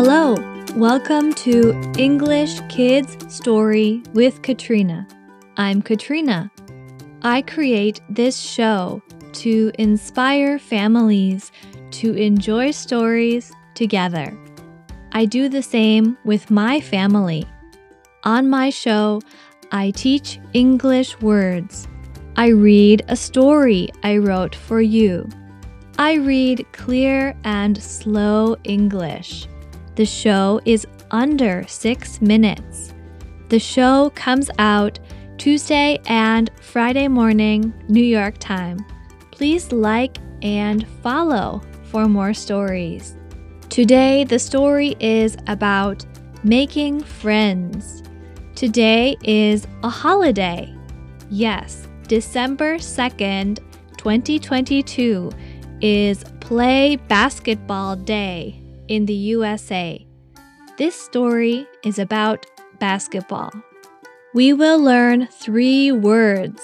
Hello, welcome to English Kids Story with Katrina. I'm Katrina. I create this show to inspire families to enjoy stories together. I do the same with my family. On my show, I teach English words. I read a story I wrote for you. I read clear and slow English. The show is under six minutes. The show comes out Tuesday and Friday morning, New York time. Please like and follow for more stories. Today, the story is about making friends. Today is a holiday. Yes, December 2nd, 2022 is Play Basketball Day in the USA. This story is about basketball. We will learn three words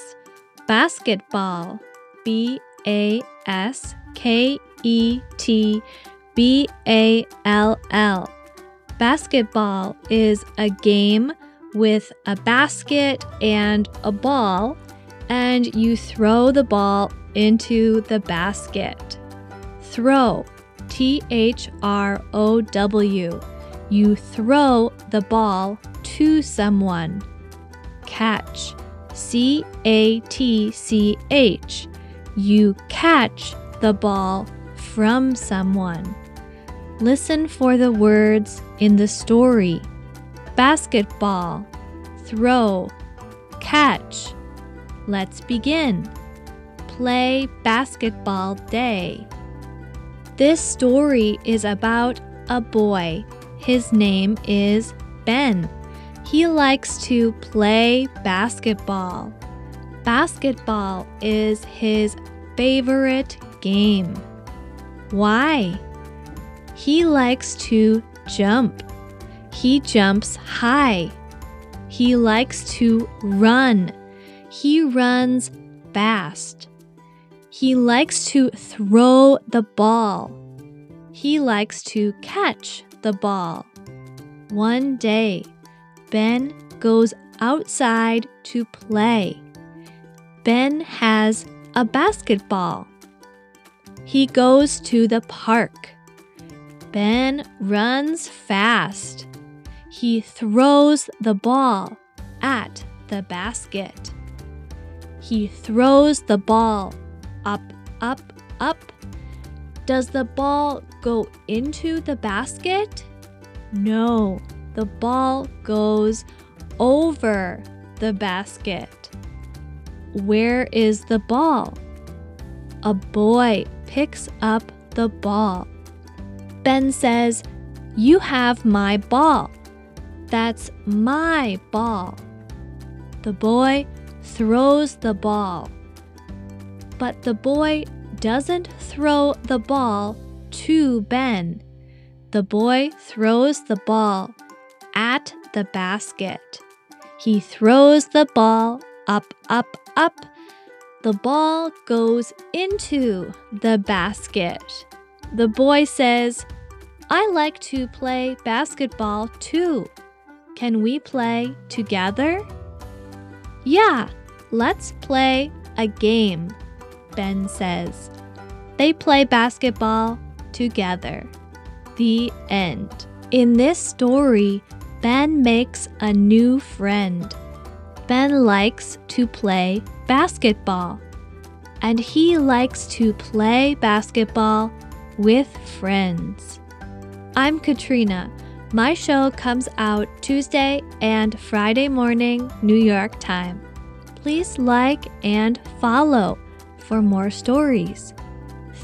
basketball, B A S K E T B A L L. Basketball is a game with a basket and a ball, and you throw the ball into the basket. Throw, T H R O W. You throw the ball to someone. Catch, C A T C H. You catch the ball from someone. Listen for the words in the story basketball, throw, catch. Let's begin. Play basketball day. This story is about a boy. His name is Ben. He likes to play basketball. Basketball is his favorite game. Why? He likes to jump. He jumps high. He likes to run. He runs fast. He likes to throw the ball. He likes to catch the ball. One day, Ben goes outside to play. Ben has a basketball. He goes to the park. Ben runs fast. He throws the ball at the basket. He throws the ball up, up, up. Does the ball go into the basket? No, the ball goes over the basket. Where is the ball? A boy picks up the ball. Ben says, You have my ball. That's my ball. The boy throws the ball. But the boy doesn't throw the ball to Ben. The boy throws the ball at the basket. He throws the ball up, up, up. The ball goes into the basket. The boy says, I like to play basketball too. Can we play together? Yeah, let's play a game. Ben says. They play basketball together. The end. In this story, Ben makes a new friend. Ben likes to play basketball. And he likes to play basketball with friends. I'm Katrina. My show comes out Tuesday and Friday morning, New York time. Please like and follow for more stories.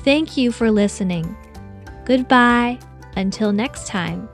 Thank you for listening. Goodbye. Until next time.